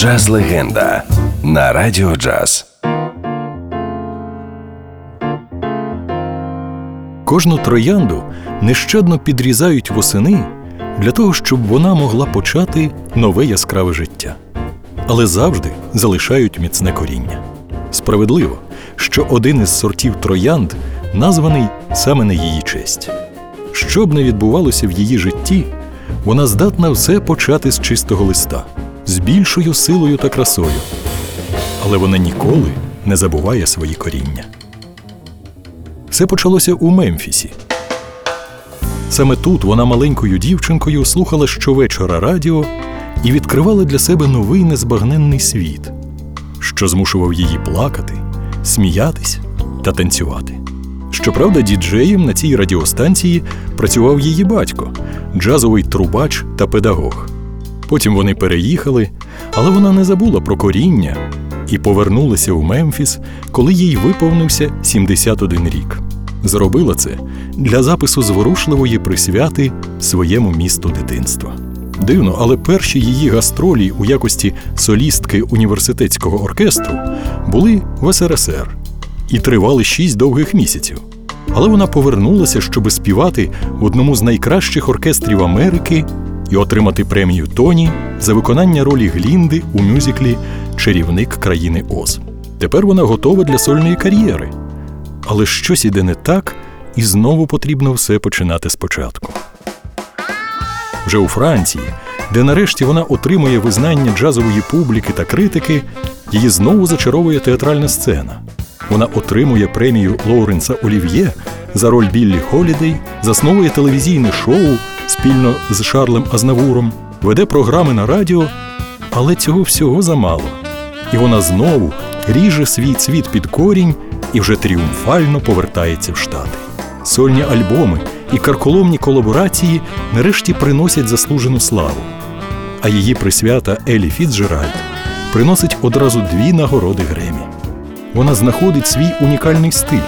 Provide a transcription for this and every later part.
Джаз легенда на радіо джаз. Кожну троянду нещадно підрізають восени для того, щоб вона могла почати нове яскраве життя, але завжди залишають міцне коріння. Справедливо, що один із сортів троянд названий саме на її честь. Що б не відбувалося в її житті, вона здатна все почати з чистого листа, з більшою силою та красою. Але вона ніколи не забуває свої коріння. Все почалося у Мемфісі. Саме тут вона маленькою дівчинкою слухала щовечора радіо і відкривала для себе новий незбагненний світ, що змушував її плакати, сміятись та танцювати. Щоправда, діджеєм на цій радіостанції працював її батько, джазовий трубач та педагог. Потім вони переїхали, але вона не забула про коріння і повернулася у Мемфіс, коли їй виповнився 71 рік. Зробила це для запису зворушливої присвяти своєму місту дитинства. Дивно, але перші її гастролі у якості солістки університетського оркестру були в СРСР і тривали шість довгих місяців. Але вона повернулася, щоб співати в одному з найкращих оркестрів Америки і отримати премію Тоні за виконання ролі Глінди у мюзиклі Чарівник країни Оз. Тепер вона готова для сольної кар'єри. Але щось іде не так, і знову потрібно все починати спочатку. Вже у Франції, де нарешті вона отримує визнання джазової публіки та критики, її знову зачаровує театральна сцена. Вона отримує премію Лоуренса Олів'є за роль Біллі Холідей, засновує телевізійне шоу спільно з Шарлем Азнавуром, веде програми на радіо, але цього всього замало. І вона знову ріже свій цвіт під корінь і вже тріумфально повертається в Штати. Сольні альбоми і карколомні колаборації нарешті приносять заслужену славу. А її присвята Елі Фіцджеральд приносить одразу дві нагороди Гремі. Вона знаходить свій унікальний стиль,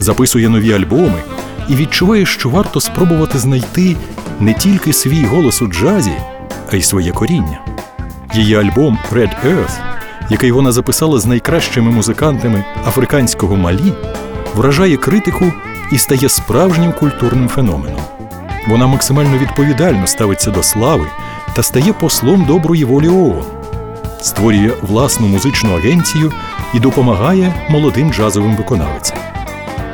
записує нові альбоми і відчуває, що варто спробувати знайти не тільки свій голос у джазі, а й своє коріння. Її альбом Red Earth, який вона записала з найкращими музикантами африканського малі, вражає критику і стає справжнім культурним феноменом. Вона максимально відповідально ставиться до слави та стає послом доброї волі ООН, створює власну музичну агенцію і допомагає молодим джазовим виконавцям.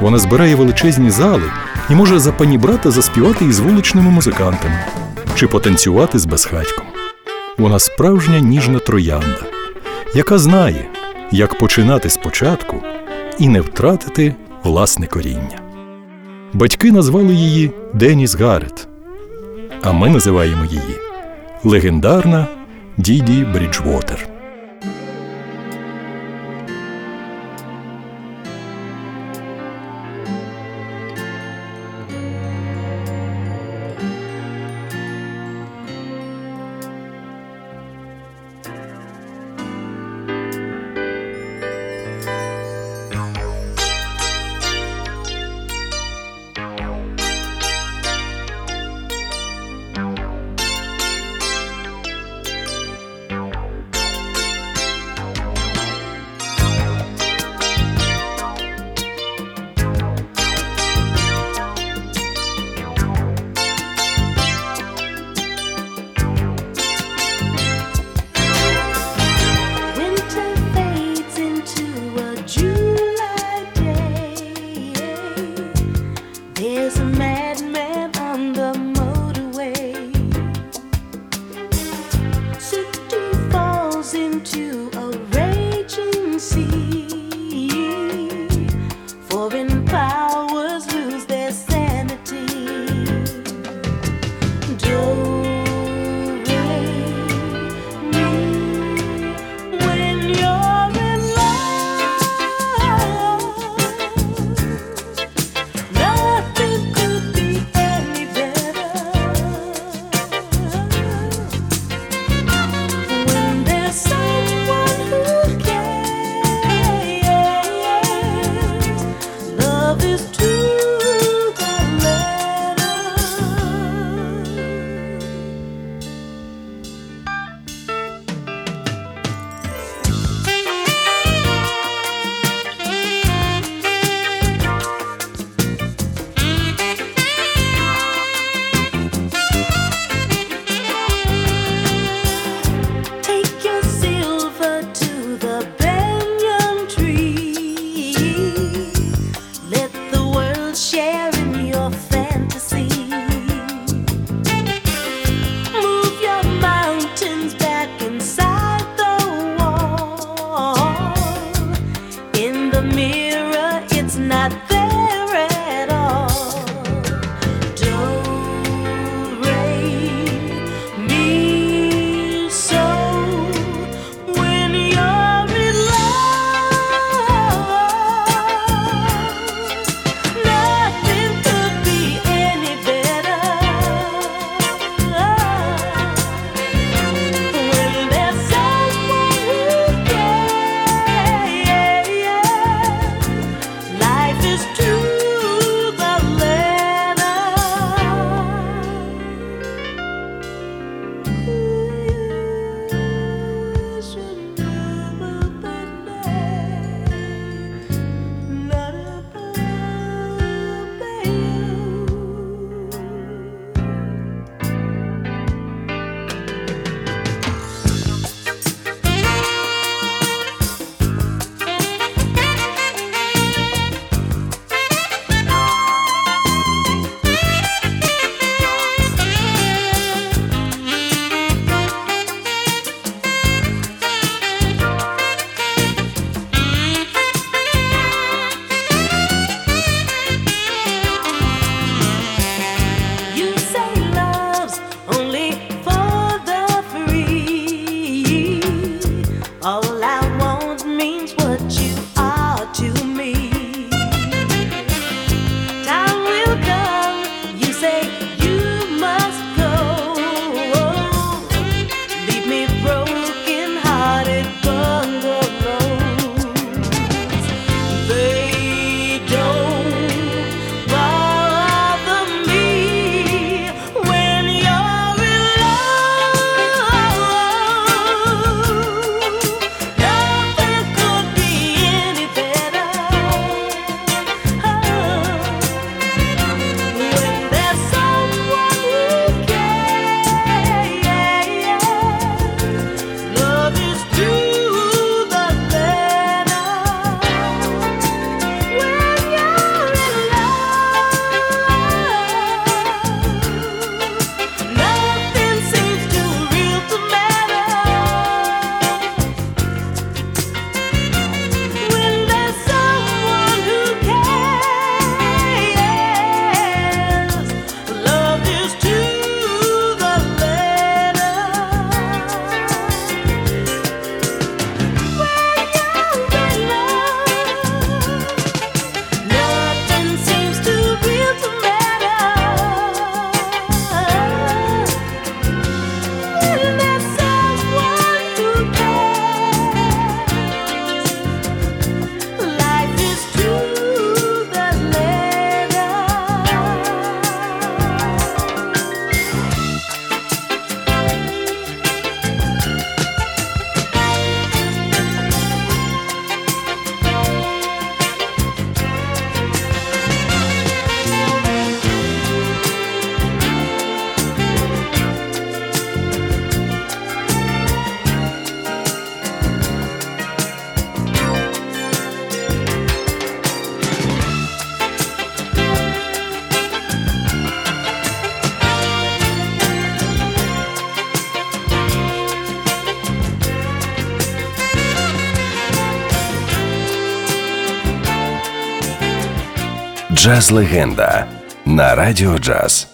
Вона збирає величезні зали і може за панібрата заспівати із вуличними музикантами чи потанцювати з безхатьком. Вона справжня ніжна троянда, яка знає, як починати спочатку і не втратити власне коріння. Батьки назвали її Деніс Гарет, а ми називаємо її легендарна Діді Бріджвотер. Джаз Легенда на Радіо Джаз.